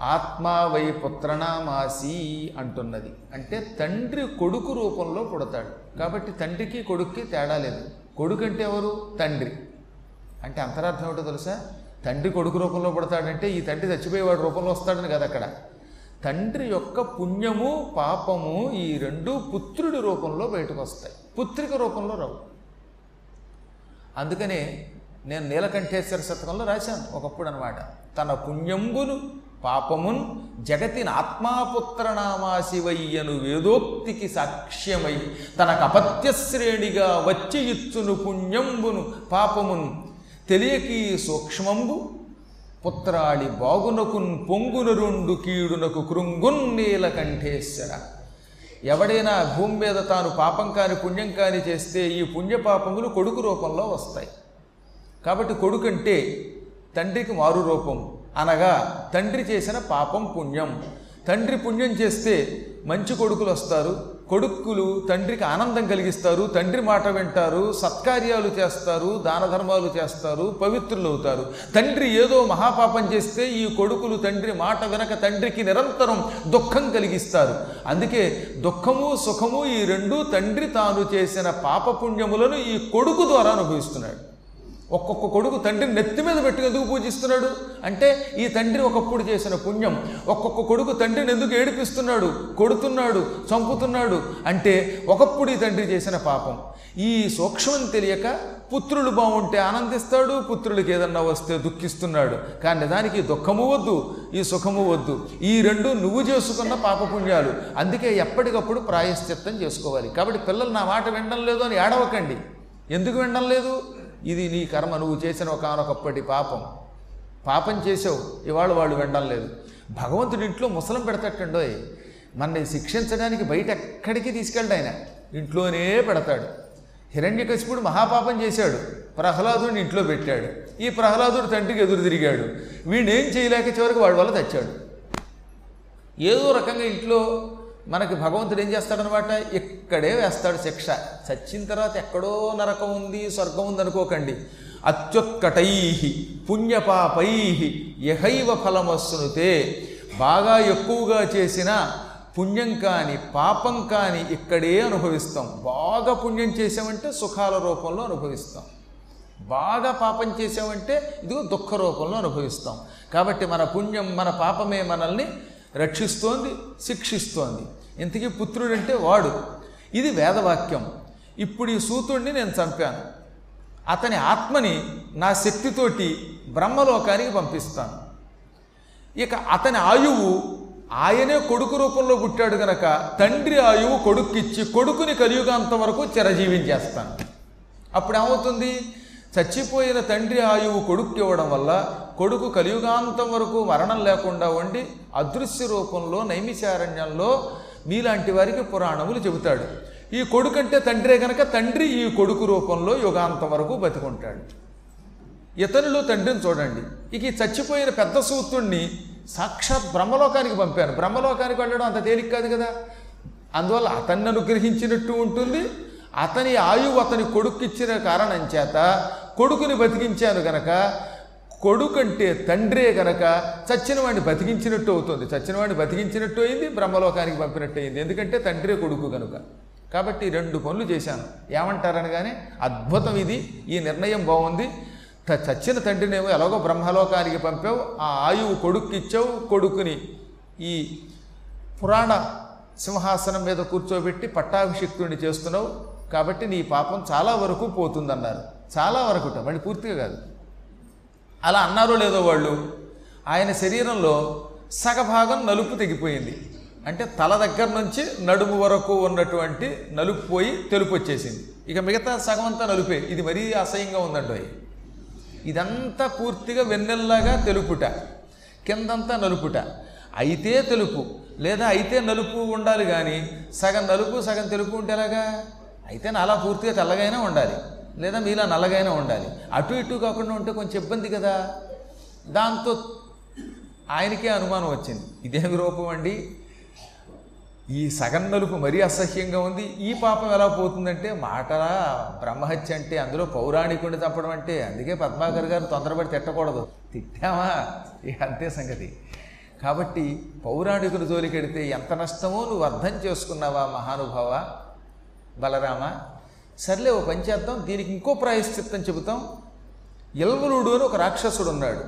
ఆత్మా వై పుత్రనామాసి అంటున్నది. అంటే తండ్రి కొడుకు రూపంలో పుడతాడు. కాబట్టి తండ్రికి కొడుక్కి తేడా లేదు. కొడుకు అంటే ఎవరు? తండ్రి. అంటే అంతరార్థం ఏమిటో తెలుసా? తండ్రి కొడుకు రూపంలో పుడతాడంటే ఈ తండ్రి చచ్చిపోయేవాడు రూపంలో వస్తాడని కదా అక్కడ. తండ్రి యొక్క పుణ్యము పాపము ఈ రెండు పుత్రుడి రూపంలో బయటకు వస్తాయి. పుత్రిక రూపంలో రావు. అందుకనే నేను నీలకంఠేశ్వర శతకంలో రాశాను ఒకప్పుడు అనమాట తన పుణ్యంబును పాపమున్ జగతిని ఆత్మాపుత్రనామాశివయ్యను వేదోక్తికి సాక్ష్యమై తనకు అపత్యశ్రేణిగా వచ్చి ఇచ్చును పుణ్యంబును పాపమున్ తెలియకి సూక్ష్మంబు పుత్రాడి బాగునకున్ పొంగున రెండు కీడునకు కృంగున్ నీలకంఠేశ్వర ఎవడైనా భూమి మీద తాను పాపం కాని పుణ్యం కాని చేస్తే ఈ పుణ్యపాపములు కొడుకు రూపంలో వస్తాయి. కాబట్టి కొడుకంటే తండ్రికి మారు రూపం. అనగా తండ్రి చేసిన పాపం పుణ్యం. తండ్రి పుణ్యం చేస్తే మంచి కొడుకులు వస్తారు. కొడుకులు తండ్రికి ఆనందం కలిగిస్తారు. తండ్రి మాట వింటారు. సత్కార్యాలు చేస్తారు. దాన ధర్మాలు చేస్తారు. పవిత్రులు అవుతారు తండ్రి ఏదో మహాపాపం చేస్తే ఈ కొడుకులు తండ్రి మాట వినక తండ్రికి నిరంతరం దుఃఖం కలిగిస్తారు. అందుకే దుఃఖము సుఖము ఈ రెండు తండ్రి తాను చేసిన పాపపుణ్యములను ఈ కొడుకు ద్వారా అనుభవిస్తున్నాడు. ఒక్కొక్క కొడుకు తండ్రిని నెత్తి మీద పెట్టుకుని ఎందుకు పూజిస్తున్నాడు? అంటే ఈ తండ్రి ఒకప్పుడు చేసిన పుణ్యం. ఒక్కొక్క కొడుకు తండ్రిని ఎందుకు ఏడిపిస్తున్నాడు? కొడుతున్నాడు చంపుతున్నాడు? అంటే ఒకప్పుడు ఈ తండ్రి చేసిన పాపం. ఈ సూక్ష్మం తెలియక పుత్రులు బాగుంటే ఆనందిస్తాడు పుత్రులకి ఏదన్నా వస్తే దుఃఖిస్తున్నాడు. కానీ నిజానికి దుఃఖము వద్దు ఈ సుఖము వద్దు. ఈ రెండు నువ్వు చేసుకున్న పాపపుణ్యాలు. అందుకే ఎప్పటికప్పుడు ప్రాయశ్చిత్తం చేసుకోవాలి. కాబట్టి పిల్లలు నా మాట వినడం లేదు అని ఏడవకండి. ఎందుకు వినడం లేదు? ఇది నీ కర్మ నువ్వు చేసిన ఒకనొకప్పటి పాపం. పాపం చేసావు ఇవాళ వాళ్ళు వినడం లేదు. భగవంతుడి ఇంట్లో ముసలం పెడతాటండోయ్ మనని శిక్షించడానికి బయట ఎక్కడికి తీసుకెళ్ళడు ఆయన? ఇంట్లోనే పెడతాడు. హిరణ్యకశిపుడు మహాపాపం చేశాడు. ప్రహ్లాదుడిని ఇంట్లో పెట్టాడు. ఈ ప్రహ్లాదుడు తండ్రికి ఎదురు తిరిగాడు. వీడేం చేయలేక చివరికి వాడి వల్ల తెచ్చాడు. ఏదో రకంగా ఇంట్లో మనకి భగవంతుడు ఏం చేస్తాడనమాట? ఇక్కడే వేస్తాడు శిక్ష. చచ్చిన తర్వాత ఎక్కడో నరకం ఉంది స్వర్గం ఉంది అనుకోకండి. అత్యుత్కటై పుణ్యపాపై యహైవ ఫలమస్సునుతే బాగా ఎక్కువగా చేసిన పుణ్యం కానీ పాపం కానీ ఇక్కడే అనుభవిస్తాం. బాగా పుణ్యం చేసామంటే సుఖాల రూపంలో అనుభవిస్తాం. బాగా పాపం చేసామంటే ఇదిగో దుఃఖ రూపంలో అనుభవిస్తాం. కాబట్టి మన పుణ్యం మన పాపమే మనల్ని రక్షిస్తోంది శిక్షిస్తోంది. ఇంతకీ పుత్రుడంటే వాడు. ఇది వేదవాక్యం. ఇప్పుడు ఈ సూతుడిని నేను చంపాను. అతని ఆత్మని నా శక్తితోటి బ్రహ్మలోకానికి పంపిస్తాను. ఇక అతని ఆయువు ఆయనే కొడుకు రూపంలో పుట్టాడు గనక తండ్రి ఆయువు కొడుక్కిచ్చి కొడుకుని కలియుగాంతం వరకు చిరజీవించేస్తాను అప్పుడు ఏమవుతుంది చచ్చిపోయిన తండ్రి ఆయువు కొడుక్కి ఇవ్వడం వల్ల కొడుకు కలియుగాంతం వరకు మరణం లేకుండా ఉండి అదృశ్య రూపంలో నైమిశారణ్యంలో మీలాంటి వారికి పురాణములు చెబుతాడు. ఈ కొడుకు అంటే తండ్రే గనక తండ్రి ఈ కొడుకు రూపంలో యుగాంతం వరకు బతికుంటాడు. ఇతరులు తండ్రిని చూడండి. ఇక ఈ చచ్చిపోయిన పెద్ద సూత్రుణ్ణి సాక్షాత్ బ్రహ్మలోకానికి పంపాను. బ్రహ్మలోకానికి వెళ్ళడం అంత తేలిక కాదు కదా? అందువల్ల అతన్ని అనుగ్రహించినట్టు ఉంటుంది. అతని ఆయువు అతని కొడుక్కిచ్చిన కారణం చేత కొడుకుని బతికించాను గనక కొడుకంటే తండ్రే గనక చచ్చిన వాడిని బతికించినట్టు అవుతుంది. చచ్చిన వాడిని బతికించినట్టు అయింది బ్రహ్మలోకానికి పంపినట్టు అయింది. ఎందుకంటే తండ్రే కొడుకు కనుక కాబట్టి రెండు పనులు చేశాను. ఏమంటారనగానే అద్భుతం ఇది. ఈ నిర్ణయం బాగుంది. త- చచ్చిన తండ్రినేమో ఎలాగో బ్రహ్మలోకానికి పంపావు. ఆ ఆయువు కొడుక్కిచ్చావు. కొడుకుని ఈ పురాణ సింహాసనం మీద కూర్చోబెట్టి పట్టాభిషిక్తుడిని చేస్తున్నావు. కాబట్టి నీ పాపం చాలా వరకు పోతుందన్నారు. చాలా వరకుట మళ్ళీ పూర్తిగా కాదు. అలా అన్నారో లేదో వాళ్ళు ఆయన శరీరంలో సగభాగం నలుపు తెగిపోయింది. అంటే తల దగ్గర నుంచి నడుము వరకు ఉన్నటువంటి నలుపు పోయి తెలుపు వచ్చేసింది ఇక మిగతా సగం అంతా నలుపే. ఇది మరీ అసహ్యంగా ఉందండి ఇదంతా పూర్తిగా వెన్నెల్లాగా తెలుపుట కిందంతా నలుపుట. అయితే తెలుపు లేదా అయితే నలుపు ఉండాలి కానీ సగం నలుపు సగం తెలుపు ఉంటే ఎలాగా? అయితే నాలా పూర్తిగా తెల్లగైనా ఉండాలి. లేదా మీలా నల్లగైనా ఉండాలి. అటు ఇటు కాకుండా ఉంటే కొంచెం ఇబ్బంది కదా. దాంతో ఆయనకే అనుమానం వచ్చింది. ఇదేమి రూపం అండి. ఈ సగం నలుపు మరీ అసహ్యంగా ఉంది. ఈ పాపం ఎలా పోతుందంటే మాటలా బ్రహ్మహత్య అంటే అందులో పౌరాణికుడిని చంపడం అంటే అందుకే పద్మాకర్ గారు తొందరపడి తిట్టకూడదు. తిట్టామా? అంతే సంగతి. కాబట్టి పౌరాణికుల జోలికెడితే ఎంత నష్టమో నువ్వు అర్థం చేసుకున్నావా మహానుభావ? బలరామ? సర్లే ఓ పని చేద్దాం. దీనికి ఇంకో ప్రాయశ్చిత్తం చెబుతాం. ఎల్వలుడు అని ఒక రాక్షసుడు ఉన్నాడు.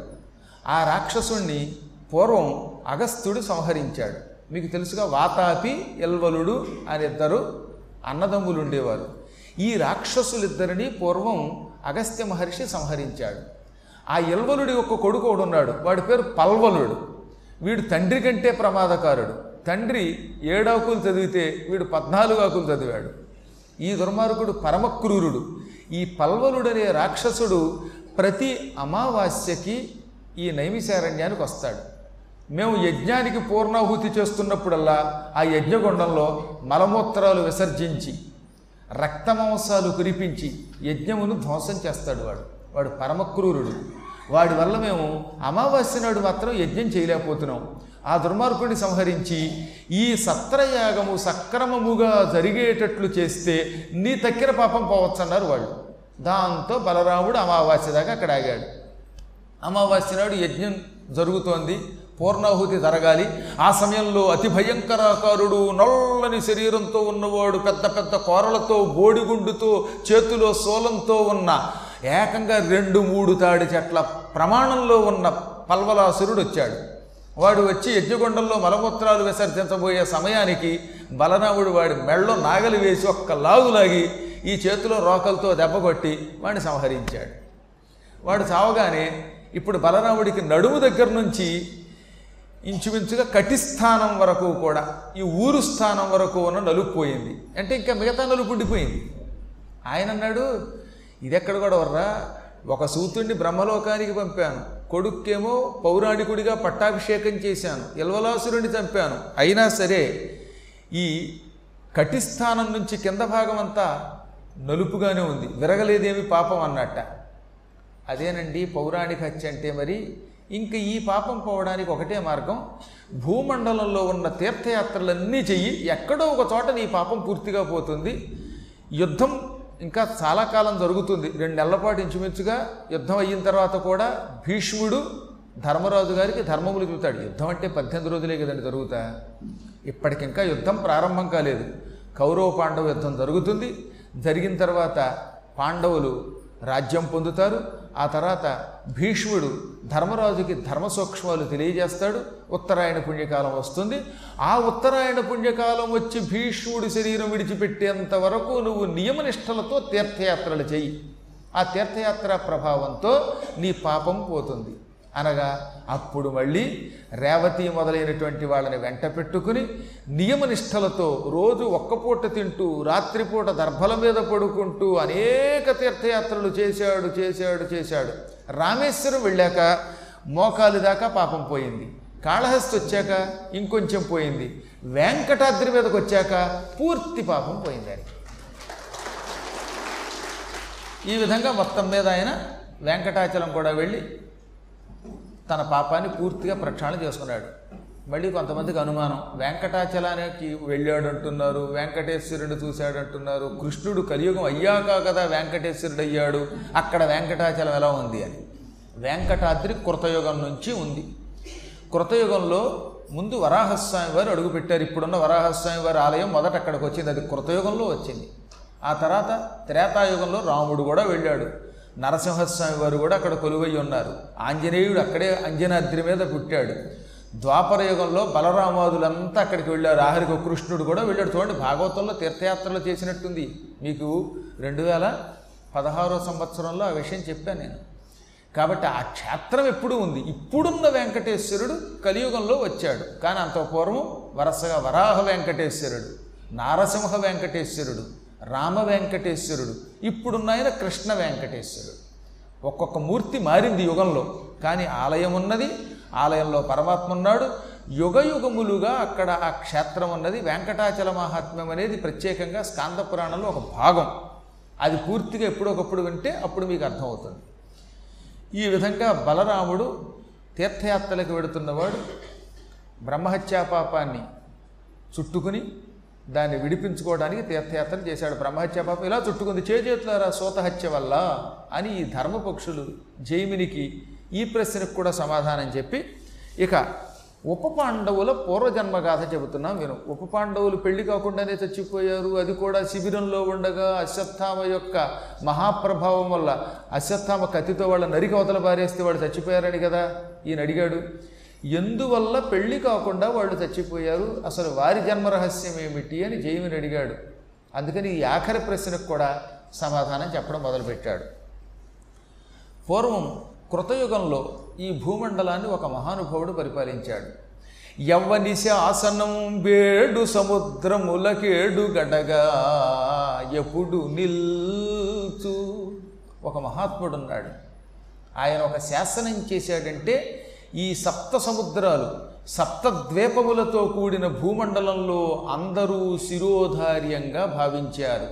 ఆ రాక్షసుణ్ణి పూర్వం అగస్త్యుడు సంహరించాడు. మీకు తెలుసుగా వాతాపి ఎల్వలుడు అని ఇద్దరు అన్నదమ్ములు ఉండేవారు ఈ రాక్షసులిద్దరిని పూర్వం అగస్త్య మహర్షి సంహరించాడు. ఆ ఎల్వలుడి ఒక కొడుకు ఉన్నాడు. వాడి పేరు పల్వలుడు. వీడు తండ్రి కంటే ప్రమాదకారుడు. తండ్రి ఏడాకులు చదివితే వీడు పద్నాలుగు ఆకులు చదివాడు. ఈ దుర్మార్గుడు పరమక్రూరుడు. ఈ పల్వలుడనే రాక్షసుడు ప్రతి అమావాస్యకి ఈ నైమిశారణ్యానికి వస్తాడు. మేము యజ్ఞానికి పూర్ణాహుతి చేస్తున్నప్పుడల్లా ఆ యజ్ఞగుండంలో మలమూత్రాలు విసర్జించి రక్తమాంసాలు కురిపించి యజ్ఞమును ధ్వంసం చేస్తాడు వాడు. వాడు పరమక్రూరుడు. వాడి వల్ల మేము అమావాస్య నాడు మాత్రం యజ్ఞం చేయలేకపోతున్నాం. ఆ దుర్మార్గుడిని సంహరించి ఈ సత్రయాగము సక్రమముగా జరిగేటట్లు చేస్తే నీ తక్కిన పాపం పోవచ్చన్నారు వాళ్ళు. దాంతో బలరాముడు అమావాస్య దాకా అక్కడ ఆగాడు. అమావాస్య నాడు యజ్ఞం జరుగుతోంది. పూర్ణాహుతి జరగాలి. ఆ సమయంలో అతి భయంకరాకారుడు నల్లని శరీరంతో ఉన్నవాడు పెద్ద పెద్ద కోరలతో బోడిగుండుతో చేతిలో సోలంతో ఉన్న ఏకంగా రెండు మూడు తాడి చెట్ల ప్రమాణంలో ఉన్న పల్వలాసురుడు వచ్చాడు. వాడు వచ్చి యజ్ఞగుండంలో మలమూత్రాలు విసర్జించబోయే సమయానికి బలరాముడు వాడి మెళ్ళో నాగలి వేసి ఒక్క లాగులాగి ఈ చేతిలో రోకలతో దెబ్బకొట్టి వాడిని సంహరించాడు. వాడు చావగానే ఇప్పుడు బలరాముడికి నడుము దగ్గర నుంచి ఇంచుమించుగా కటిస్థానం వరకు కూడా ఈ ఊరు స్థానం వరకు ఉన్న నలుపు పోయింది. అంటే ఇంకా మిగతా నలుపు ఉండిపోయింది. ఆయన అన్నాడు ఇదెక్కడ కూడా వర్రా? ఒక సూతుడిని బ్రహ్మలోకానికి పంపాను. కొడుక్కేమో పౌరాణికుడిగా పట్టాభిషేకం చేశాను. ఇల్వలాసురుడిని చంపాను. అయినా సరే ఈ కటిస్థానం నుంచి కింద భాగం అంతా నలుపుగానే ఉంది. విరగలేదేమి పాపం అన్నట్ట. అదేనండి పౌరాణిక హత్య అంటే మరి? ఇంక ఈ పాపం పోవడానికి ఒకటే మార్గం భూమండలంలో ఉన్న తీర్థయాత్రలన్నీ చెయ్యి. ఎక్కడో ఒక చోట నీ పాపం పూర్తిగా పోతుంది. యుద్ధం ఇంకా చాలా కాలం జరుగుతుంది. రెండు నెలల పాటు ఇంచుమించుగా యుద్ధం అయిన తర్వాత కూడా భీష్ముడు ధర్మరాజు గారికి ధర్మములు చూతాడు యుద్ధం అంటే పద్దెనిమిది రోజులే కదండి జరుగుతా. ఇప్పటికింకా యుద్ధం ప్రారంభం కాలేదు. కౌరవ పాండవ యుద్ధం జరుగుతుంది. జరిగిన తర్వాత పాండవులు రాజ్యం పొందుతారు. ఆ తర్వాత భీష్ముడు ధర్మరాజుకి ధర్మ సూక్ష్మాలు తెలియజేస్తాడు. ఉత్తరాయణ పుణ్యకాలం వస్తుంది. ఆ ఉత్తరాయణ పుణ్యకాలం వచ్చి భీష్ముడి శరీరం విడిచిపెట్టేంత వరకు నువ్వు నియమనిష్టలతో తీర్థయాత్రలు చెయ్యి ఆ తీర్థయాత్ర ప్రభావంతో నీ పాపం పోతుంది. అనగా అప్పుడు మళ్ళీ రేవతి మొదలైనటువంటి వాళ్ళని వెంట పెట్టుకుని నియమనిష్టలతో రోజు ఒక్కపూట తింటూ రాత్రిపూట దర్భల మీద పడుకుంటూ అనేక తీర్థయాత్రలు చేశాడు చేశాడు చేశాడు. రామేశ్వరం వెళ్ళాక మోకాలు దాకా పాపం పోయింది. కాళహస్తి వచ్చాక ఇంకొంచెం పోయింది. వెంకటాద్రి మీదకి వచ్చాక పూర్తి పాపం పోయింది అని. ఈ విధంగా మొత్తం మీద ఆయన వెంకటాచలం కూడా వెళ్ళి తన పాపాన్ని పూర్తిగా ప్రక్షాళన చేసుకున్నాడు. మళ్ళీ కొంతమందికి అనుమానం వెంకటాచలానికి వెళ్ళాడు అంటున్నారు వెంకటేశ్వరుడు చూశాడు అంటున్నారు కృష్ణుడు కలియుగం అయ్యాక కదా వెంకటేశ్వరుడు అయ్యాడు అక్కడ వెంకటాచలం ఎలా ఉంది? అని. వెంకటాద్రి కృతయుగం నుంచి ఉంది. కృతయుగంలో ముందు వరాహస్వామి వారు అడుగుపెట్టారు ఇప్పుడున్న వరాహస్వామి వారి ఆలయం మొదట అక్కడికి వచ్చింది. అది కృతయుగంలో వచ్చింది. ఆ తర్వాత త్రేతాయుగంలో రాముడు కూడా వెళ్ళాడు. నరసింహస్వామి వారు కూడా అక్కడ కొలువై ఉన్నారు. ఆంజనేయుడు అక్కడే అంజనాద్రి మీద పుట్టాడు. ద్వాపర యుగంలో బలరామాదులంతా అక్కడికి వెళ్ళారు. ఆఖరికి కృష్ణుడు కూడా వెళ్ళాడు. చూడండి భాగవతంలో తీర్థయాత్రలు చేసినట్టుంది. మీకు రెండు వేల పదహారో సంవత్సరంలో ఆ విషయం చెప్పాను నేను. కాబట్టి ఆ క్షేత్రం ఎప్పుడూ ఉంది. ఇప్పుడున్న వెంకటేశ్వరుడు కలియుగంలో వచ్చాడు. కానీ అంత పూర్వం వరుసగా వరాహ వెంకటేశ్వరుడు నారసింహ వెంకటేశ్వరుడు రామ వెంకటేశ్వరుడు. ఇప్పుడున్న ఆయన కృష్ణ వెంకటేశ్వరుడు. ఒక్కొక్క మూర్తి మారింది యుగంలో. కానీ ఆలయం ఉన్నది ఆలయంలో పరమాత్మ ఉన్నాడు. యుగ యుగములుగా అక్కడ ఆ క్షేత్రం ఉన్నది. వెంకటాచల మహాత్మ్యం అనేది ప్రత్యేకంగా స్కాంద పురాణంలో ఒక భాగం. అది పూర్తిగా ఎప్పుడొకప్పుడు వింటే అప్పుడు మీకు అర్థమవుతుంది. ఈ విధంగా బలరాముడు తీర్థయాత్రలకు వెడుతున్నవాడు. బ్రహ్మహత్యా పాపాన్ని చుట్టుకుని దాన్ని విడిపించుకోవడానికి తీర్థయాత్ర చేశాడు. బ్రహ్మహత్య పాపం. ఇలా చుట్టుకుంది. చేజేతులారా సోతహత్య వల్ల అని ఈ ధర్మపక్షులు జైమినికి ఈ ప్రశ్నకు కూడా సమాధానం చెప్పి ఇక ఉప పాండవుల పూర్వజన్మగాథ చెబుతున్నాం విను. ఉప పాండవులు పెళ్ళి కాకుండానే చచ్చిపోయారు. అది కూడా శిబిరంలో ఉండగా అశ్వత్థామ యొక్క మహాప్రభావం వల్ల అశ్వత్థామ కత్తితో వాళ్ళ నరికి అవతల పారేస్తే వాళ్ళు చచ్చిపోయారని కదా ఈయన అడిగాడు. ఎందువల్ల పెళ్ళి కాకుండా వాళ్ళు చచ్చిపోయారు? అసలు వారి జన్మరహస్యం ఏమిటి అని జైమిని అడిగాడు. అందుకని ఈ ఆఖరి ప్రశ్నకు కూడా సమాధానం చెప్పడం మొదలుపెట్టాడు. పూర్వం కృతయుగంలో ఈ భూమండలాన్ని ఒక మహానుభావుడు పరిపాలించాడు. యవ్వని శాసనం వేడు సముద్రములకేడు గడగా ఎప్పుడు నిల్చు. ఒక మహాత్ముడు ఉన్నాడు ఆయన ఒక శాసనం చేశాడంటే ఈ సప్త సముద్రాలు సప్త ద్వీపములతో కూడిన భూమండలంలో అందరూ శిరోధార్యంగా భావించారు.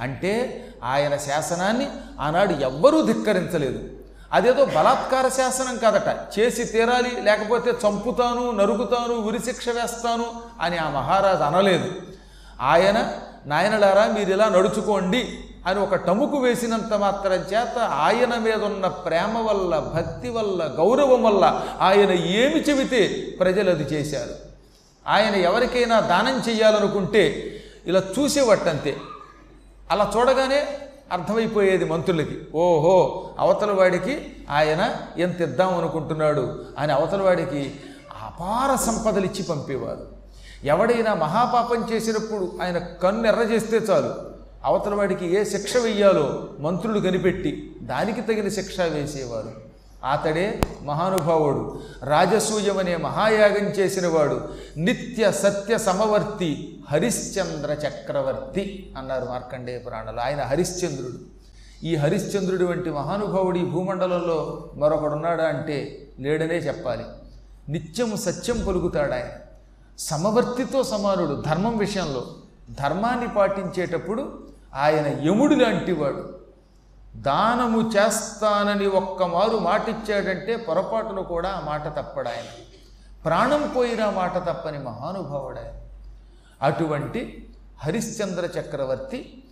అంటే ఆయన శాసనాన్ని ఆనాడు ఎవ్వరూ ధిక్కరించలేదు. అదేదో బలాత్కార శాసనం కాదట. చేసి తీరాలి లేకపోతే చంపుతాను నరుకుతాను ఉరిశిక్ష వేస్తాను అని ఆ మహారాజు అనలేదు. ఆయన నాయనలారా మీరు ఇలా నడుచుకోండి అని ఒక టముకు వేసినంత మాత్రం చేత ఆయన మీద ఉన్న ప్రేమ వల్ల భక్తి వల్ల గౌరవం వల్ల ఆయన ఏమి చెబితే ప్రజలు అది చేశారు. ఆయన ఎవరికైనా దానం చేయాలనుకుంటే ఇలా చూసేవట్టంతే అలా చూడగానే అర్థమైపోయేది మంత్రులకి. ఓహో అవతల వాడికి ఆయన ఎంత ఇద్దాం అనుకుంటున్నాడు అని అవతల వాడికి అపార సంపదలు ఇచ్చి పంపేవారు. ఎవడైనా మహాపాపం చేసినప్పుడు ఆయన కన్ను ఎర్ర చేస్తే చాలు. అవతల వాడికి ఏ శిక్ష వెయ్యాలో మంత్రులు కనిపెట్టి దానికి తగిన శిక్ష వేసేవారు అతడే మహానుభావుడు. రాజసూయమనే మహాయాగం చేసినవాడు. నిత్య సత్య సమవర్తి హరిశ్చంద్ర చక్రవర్తి అన్నారు మార్కండేయ పురాణాలు. ఆయన హరిశ్చంద్రుడు. ఈ హరిశ్చంద్రుడు వంటి మహానుభావుడు ఈ భూమండలంలో మరొకడున్నాడా అంటే లేడనే చెప్పాలి. నిత్యం సత్యం పలుకుతాడు ఆయన. సమవర్తితో సమానుడు ధర్మం విషయంలో. ధర్మాన్ని పాటించేటప్పుడు ఆయన యముడు లాంటివాడు. దానము చేస్తానని ఒక్కమారు మాటిచ్చాడంటే పొరపాటును కూడా ఆ మాట తప్పడు ఆయన. ప్రాణం పోయిన మాట తప్పని మహానుభావుడు ఆయన. అటువంటి హరిశ్చంద్ర చక్రవర్తి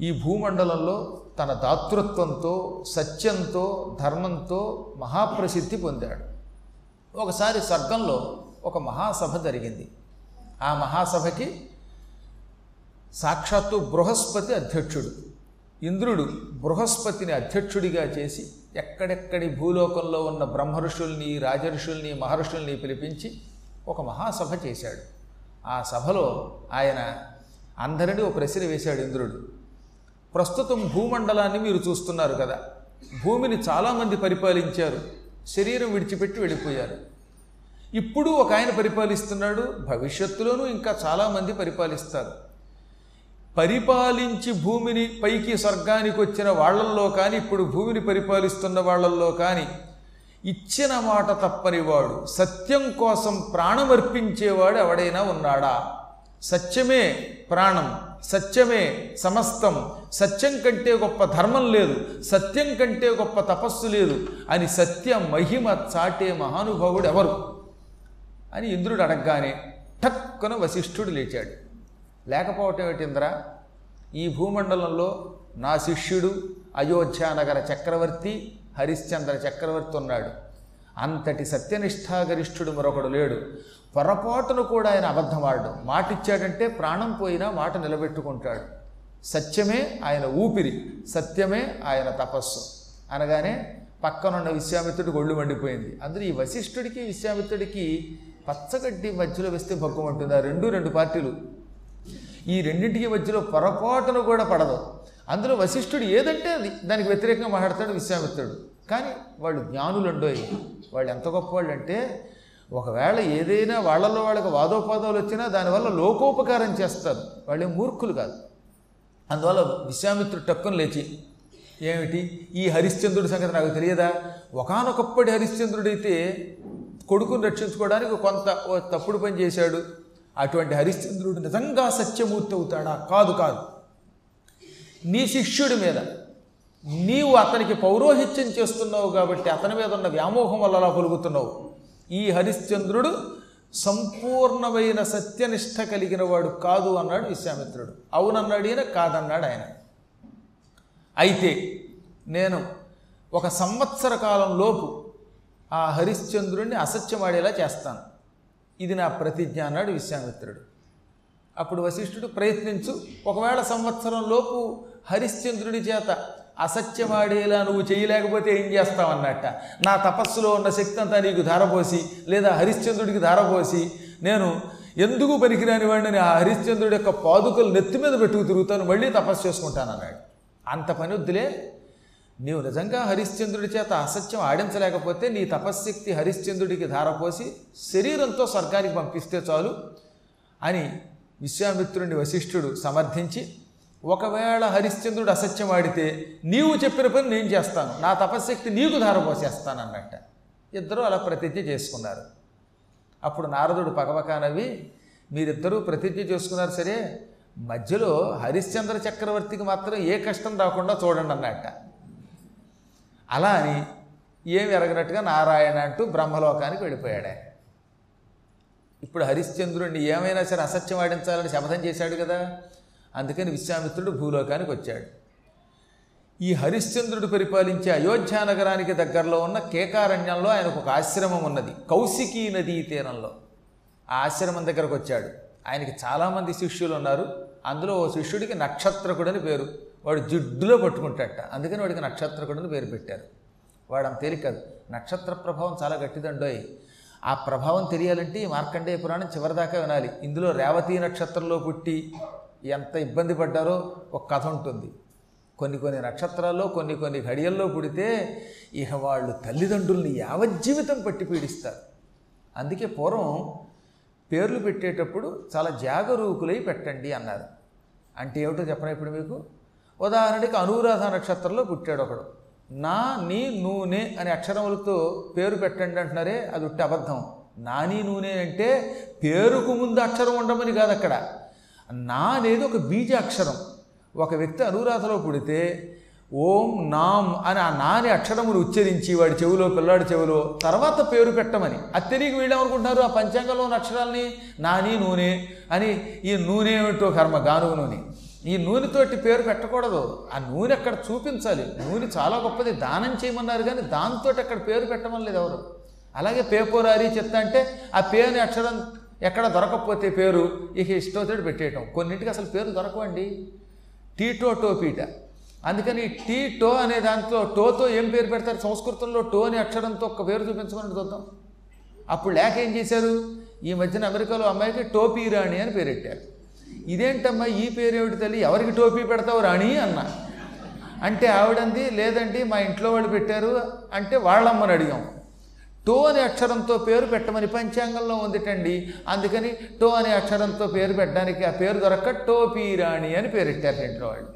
ఈ భూమండలంలో తన దాతృత్వంతో సత్యంతో ధర్మంతో మహాప్రసిద్ధి పొందాడు. ఒకసారి స్వర్గంలో ఒక మహాసభ జరిగింది. ఆ మహాసభకి సాక్షాత్తు బృహస్పతి అధ్యక్షుడు. ఇంద్రుడు బృహస్పతిని అధ్యక్షుడిగా చేసి ఎక్కడెక్కడి భూలోకంలో ఉన్న బ్రహ్మఋషుల్ని రాజఋషుల్ని మహర్షుల్ని పిలిపించి ఒక మహాసభ చేశాడు. ఆ సభలో ఆయన అందరినీ ఒక ప్రశ్న వేశాడు ఇంద్రుడు. ప్రస్తుతం భూమండలాన్ని మీరు చూస్తున్నారు కదా భూమిని చాలామంది పరిపాలించారు శరీరం విడిచిపెట్టి వెళ్ళిపోయారు. ఇప్పుడు ఒక ఆయన పరిపాలిస్తున్నాడు భవిష్యత్తులోనూ ఇంకా చాలామంది పరిపాలిస్తారు. పరిపాలించి భూమిని పైకి స్వర్గానికి వచ్చిన వాళ్ళల్లో కానీ ఇప్పుడు భూమిని పరిపాలిస్తున్న వాళ్ళల్లో కానీ ఇచ్చిన మాట తప్పనివాడు సత్యం కోసం ప్రాణమర్పించేవాడు ఎవడైనా ఉన్నాడా? సత్యమే ప్రాణం సత్యమే సమస్తం సత్యం కంటే గొప్ప ధర్మం లేదు సత్యం కంటే గొప్ప తపస్సు లేదు అని సత్య మహిమ చాటే మహానుభావుడు ఎవరు? అని ఇంద్రుడు అడగగానే టక్కున వశిష్ఠుడు లేచాడు. లేకపోవటం ఏమిటింద్ర ఈ భూమండలంలో నా శిష్యుడు అయోధ్యానగర చక్రవర్తి హరిశ్చంద్ర చక్రవర్తి ఉన్నాడు. అంతటి సత్యనిష్టాగరిష్ఠుడు మరొకడు లేడు. పొరపాటును కూడా ఆయన అబద్ధమాడు మాట ఇచ్చాడంటే ప్రాణం పోయినా మాట నిలబెట్టుకుంటాడు. సత్యమే ఆయన ఊపిరి సత్యమే ఆయన తపస్సు. అనగానే పక్కనున్న విశ్వామిత్రుడికి ఒళ్ళు మండిపోయింది. అందులో ఈ వశిష్ఠుడికి విశ్వామిత్రుడికి పచ్చగడ్డి మధ్యలో వేస్తే భగ్గుమంటుంది. ఆ రెండు రెండు పార్టీలు. ఈ రెండింటికి మధ్యలో పొరపాటును కూడా పడదు. అందులో వశిష్ఠుడు ఏదంటే అది. దానికి వ్యతిరేకంగా మాట్లాడతాడు విశ్వామిత్రుడు. కానీ వాళ్ళు జ్ఞానులండోయి వాళ్ళు ఎంత గొప్పవాళ్ళు అంటే ఒకవేళ ఏదైనా వాళ్ళలో వాళ్ళకి వాదోపాదాలు వచ్చినా దానివల్ల లోకోపకారం చేస్తారు. వాళ్ళే మూర్ఖులు కాదు. అందువల్ల విశ్వామిత్రుడు టక్కును లేచి ఏమిటి? ఈ హరిశ్చంద్రుడి సంగతి నాకు తెలియదా? ఒకనొకప్పటి హరిశ్చంద్రుడైతే కొడుకుని రక్షించుకోవడానికి కొంత తప్పుడు పని చేశాడు. అటువంటి హరిశ్చంద్రుడు నిజంగా సత్యమూర్తి అవుతాడా? కాదు కాదు. నీ శిష్యుడి మీద. నీవు అతనికి పౌరోహిత్యం చేస్తున్నావు కాబట్టి అతని మీద ఉన్న వ్యామోహం వల్ల అలా పలుకుతున్నావు ఈ హరిశ్చంద్రుడు సంపూర్ణమైన సత్యనిష్ట కలిగిన వాడు కాదు అన్నాడు విశ్వామిత్రుడు. అవునన్నాడు ఈయన కాదన్నాడు ఆయన. అయితే నేను ఒక సంవత్సర కాలం లోపు ఆ హరిశ్చంద్రుడిని అసత్యమాడేలా చేస్తాను. ఇది నా ప్రతిజ్ఞ అన్నాడు విశ్వామిత్రుడు. అప్పుడు వశిష్ఠుడు ప్రయత్నించు ఒకవేళ సంవత్సరంలోపు హరిశ్చంద్రుడి చేత అసత్యమాడేలా నువ్వు చేయలేకపోతే ఏం చేస్తావన్నట్ట? నా తపస్సులో ఉన్న శక్తి అంతా నీకు ధారపోసి లేదా హరిశ్చంద్రుడికి ధారపోసి నేను ఎందుకు పనికిరాని వాడిని ఆ హరిశ్చంద్రుడి యొక్క పాదుకలు నెత్తి మీద పెట్టుకు తిరుగుతాను మళ్ళీ తపస్సు చేసుకుంటాను అన్నాడు అంత పని వద్దులే నీవు నిజంగా హరిశ్చంద్రుడి చేత అసత్యం ఆడించలేకపోతే నీ తపశ్శక్తి హరిశ్చంద్రుడికి ధారపోసి శరీరంతో స్వర్గానికి పంపిస్తే చాలు అని విశ్వామిత్రుని వశిష్ఠుడు సమర్థించి ఒకవేళ హరిశ్చంద్రుడు అసత్యం ఆడితే నీవు చెప్పిన పని నేను చేస్తాను. నా తపశ్శక్తి నీకు ధారపోసేస్తాను అన్నట్ట ఇద్దరూ అలా ప్రతిజ్ఞ చేసుకున్నారు. అప్పుడు నారదుడు పగవకానవి మీరిద్దరూ ప్రతిజ్ఞ చేసుకున్నారు సరే మధ్యలో హరిశ్చంద్ర చక్రవర్తికి మాత్రం ఏ కష్టం రాకుండా చూడండి అన్నట్ట. అలా అని ఏమి ఎరగనట్టుగా నారాయణ అంటూ బ్రహ్మలోకానికి వెళ్ళిపోయాడు. ఆయన ఇప్పుడు హరిశ్చంద్రుడిని ఏమైనా సరే అసత్యం ఆడించాలని శపథం చేశాడు కదా? అందుకని విశ్వామిత్రుడు భూలోకానికి వచ్చాడు. ఈ హరిశ్చంద్రుడు పరిపాలించే అయోధ్య నగరానికి దగ్గరలో ఉన్న కేకారణ్యంలో ఆయనకు ఒక ఆశ్రమం ఉన్నది కౌశికీ నదీ తీరంలో. ఆ ఆశ్రమం దగ్గరకు వచ్చాడు. ఆయనకి చాలామంది శిష్యులు ఉన్నారు. అందులో ఓ శిష్యుడికి నక్షత్రకుడని పేరు. వాడు జిడ్డులో పట్టుకుంటాట అందుకని వాడికి నక్షత్రకుడని పేరు పెట్టారు. వాడు అంత తేలిక కాదు. నక్షత్ర ప్రభావం చాలా గట్టిదండోయ్. ఆ ప్రభావం తెలియాలంటే ఈ మార్కండేయ పురాణం చివరిదాకా వినాలి. ఇందులో రేవతి నక్షత్రంలో పుట్టి ఎంత ఇబ్బంది పడ్డారో ఒక కథ ఉంటుంది. కొన్ని కొన్ని నక్షత్రాల్లో కొన్ని కొన్ని ఘడియల్లో పుడితే ఇక వాళ్ళు తల్లిదండ్రుల్ని యావజ్జీవితం పట్టి పీడిస్తారు. అందుకే పూర్వం పేర్లు పెట్టేటప్పుడు చాలా జాగరూకులై పెట్టండి అన్నారు. అంటే ఏమిటో చెప్పనా ఇప్పుడు మీకు? ఉదాహరణకి అనురాధ నక్షత్రంలో పుట్టాడు ఒకడు. నా నీ నూనె అనే అక్షరములతో పేరు పెట్టండి అంటున్నారే అది ఉట్టి అబద్ధం. నాని నూనె అంటే పేరుకు ముందు అక్షరం ఉండమని కాదు అక్కడ. నా అనేది ఒక బీజ అక్షరం. ఒక వ్యక్తి అనురాధలో పుడితే ఓం నామ్ అని ఆ నాని అక్షరములు ఉచ్చరించి వాడి చెవిలో పిల్లాడి చెవిలో తర్వాత పేరు పెట్టమని. అది తెలియక వీళ్ళేమనుకుంటున్నారు ఆ పంచాంగంలో ఉన్న అక్షరాలని నాని నూనె అని ఈ నూనె ఏమిటో కర్మ గానుగు నూనె. ఈ నూనెతోటి పేరు పెట్టకూడదు. ఆ నూనె అక్కడ చూపించాలి. నూనె చాలా గొప్పది. దానం చేయమన్నారు కానీ దాంతో అక్కడ పేరు పెట్టమని లేదు ఎవరు. అలాగే పేపోరారి చెత్త అంటే ఆ పేరుని అక్షరం ఎక్కడ దొరకకపోతే పేరు ఇక ఇష్టంతో పెట్టేయటం. కొన్నింటికి అసలు పేరు దొరకవండి. టీటో టోపీట అందుకని టీ టో అనే దాంట్లో టోతో ఏం పేరు పెడతారు? సంస్కృతంలో టో అనే అక్షరంతో ఒక పేరు చూపించమని చూద్దాం. అప్పుడు లేక ఏం చేశారు? ఈ మధ్యన అమెరికాలో అమ్మాయికి టోపీ రాణి అని పేరెట్టారు. ఇదేంటమ్మా ఈ పేరేమిటి తల్లి? ఎవరికి టోపీ పెడతావు రాణి అన్న. అంటే ఆవిడంది లేదండి మా ఇంట్లో వాళ్ళు పెట్టారు. అంటే వాళ్ళమ్మని అడిగాం. టో అనే అక్షరంతో పేరు పెట్టమని పంచాంగంలో ఉందిటండి. అందుకని టో అనే అక్షరంతో పేరు పెట్టడానికి ఆ పేరు దొరక్క టోపీ రాణి అని పేరెట్టారు ఇంట్లో వాళ్ళు.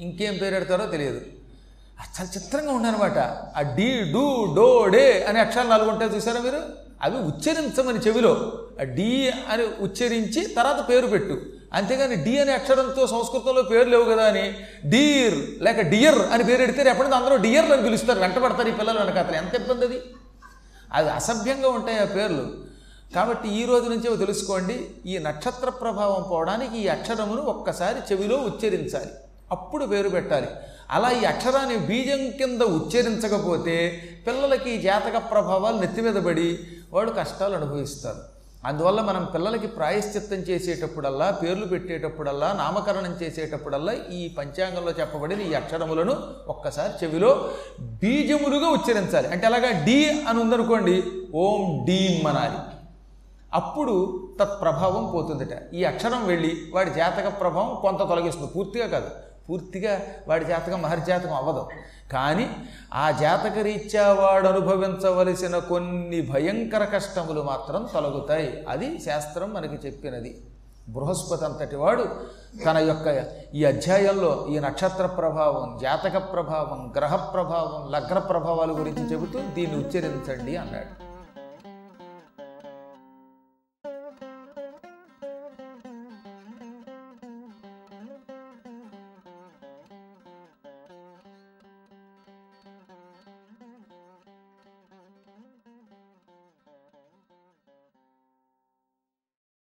ఇంకేం పేరు పెడతారో తెలియదు. చాలా చిత్రంగా ఉండనమాట ఆ డీ డూ డో డే అనే అక్షరాలు నాలుగు ఉంటాయి చూసారా మీరు? అవి ఉచ్చరించమని చెవిలో. ఆ అని ఉచ్చరించి తర్వాత పేరు పెట్టు. అంతేగాని డి అనే అక్షరంతో సంస్కృతంలో పేరు లేవు కదా అని. డీర్ లేక డియర్ అని పేరు పెడితే ఎప్పుడైనా అందరూ డియర్ అని పిలుస్తారు. వెంటబడతారు ఈ పిల్లలు వెనకాతలు. ఎంత ఇబ్బంది అది? అది అసభ్యంగా ఉంటాయి ఆ పేర్లు. కాబట్టి ఈ రోజు నుంచే తెలుసుకోండి. ఈ నక్షత్ర ప్రభావం పోవడానికి ఈ అక్షరమును ఒక్కసారి చెవిలో ఉచ్చరించాలి. అప్పుడు పేరు పెట్టాలి. అలా ఈ అక్షరాన్ని బీజం కింద ఉచ్చరించకపోతే పిల్లలకి జాతక ప్రభావాలు నెత్తి మీద పడి వాడు కష్టాలు అనుభవిస్తారు. అందువల్ల మనం పిల్లలకి ప్రాయశ్చిత్తం చేసేటప్పుడల్లా పేర్లు పెట్టేటప్పుడల్లా నామకరణం చేసేటప్పుడల్లా ఈ పంచాంగంలో చెప్పబడిన ఈ అక్షరములను ఒక్కసారి చెవిలో బీజములుగా ఉచ్చరించాలి. అంటే అలాగా డి అని ఉందనుకోండి ఓం డీం అనాలి. అప్పుడు తత్ప్రభావం పోతుందట. ఈ అక్షరం వెళ్ళి వాడి జాతక ప్రభావం కొంత తొలగిస్తుంది. పూర్తిగా కాదు. పూర్తిగా వాడి జాతకం మహర్జాతకం అవ్వదు. కానీ ఆ జాతక రీత్యా వాడు అనుభవించవలసిన కొన్ని భయంకర కష్టములు మాత్రం తొలగుతాయి. అది శాస్త్రం మనకి చెప్పినది. బృహస్పతి అంతటి వాడు తన యొక్క ఈ అధ్యాయంలో ఈ నక్షత్ర ప్రభావం జాతక ప్రభావం గ్రహ ప్రభావం లగ్న ప్రభావాల గురించి చెబుతూ దీన్ని ఉచ్చరించండి అన్నాడు.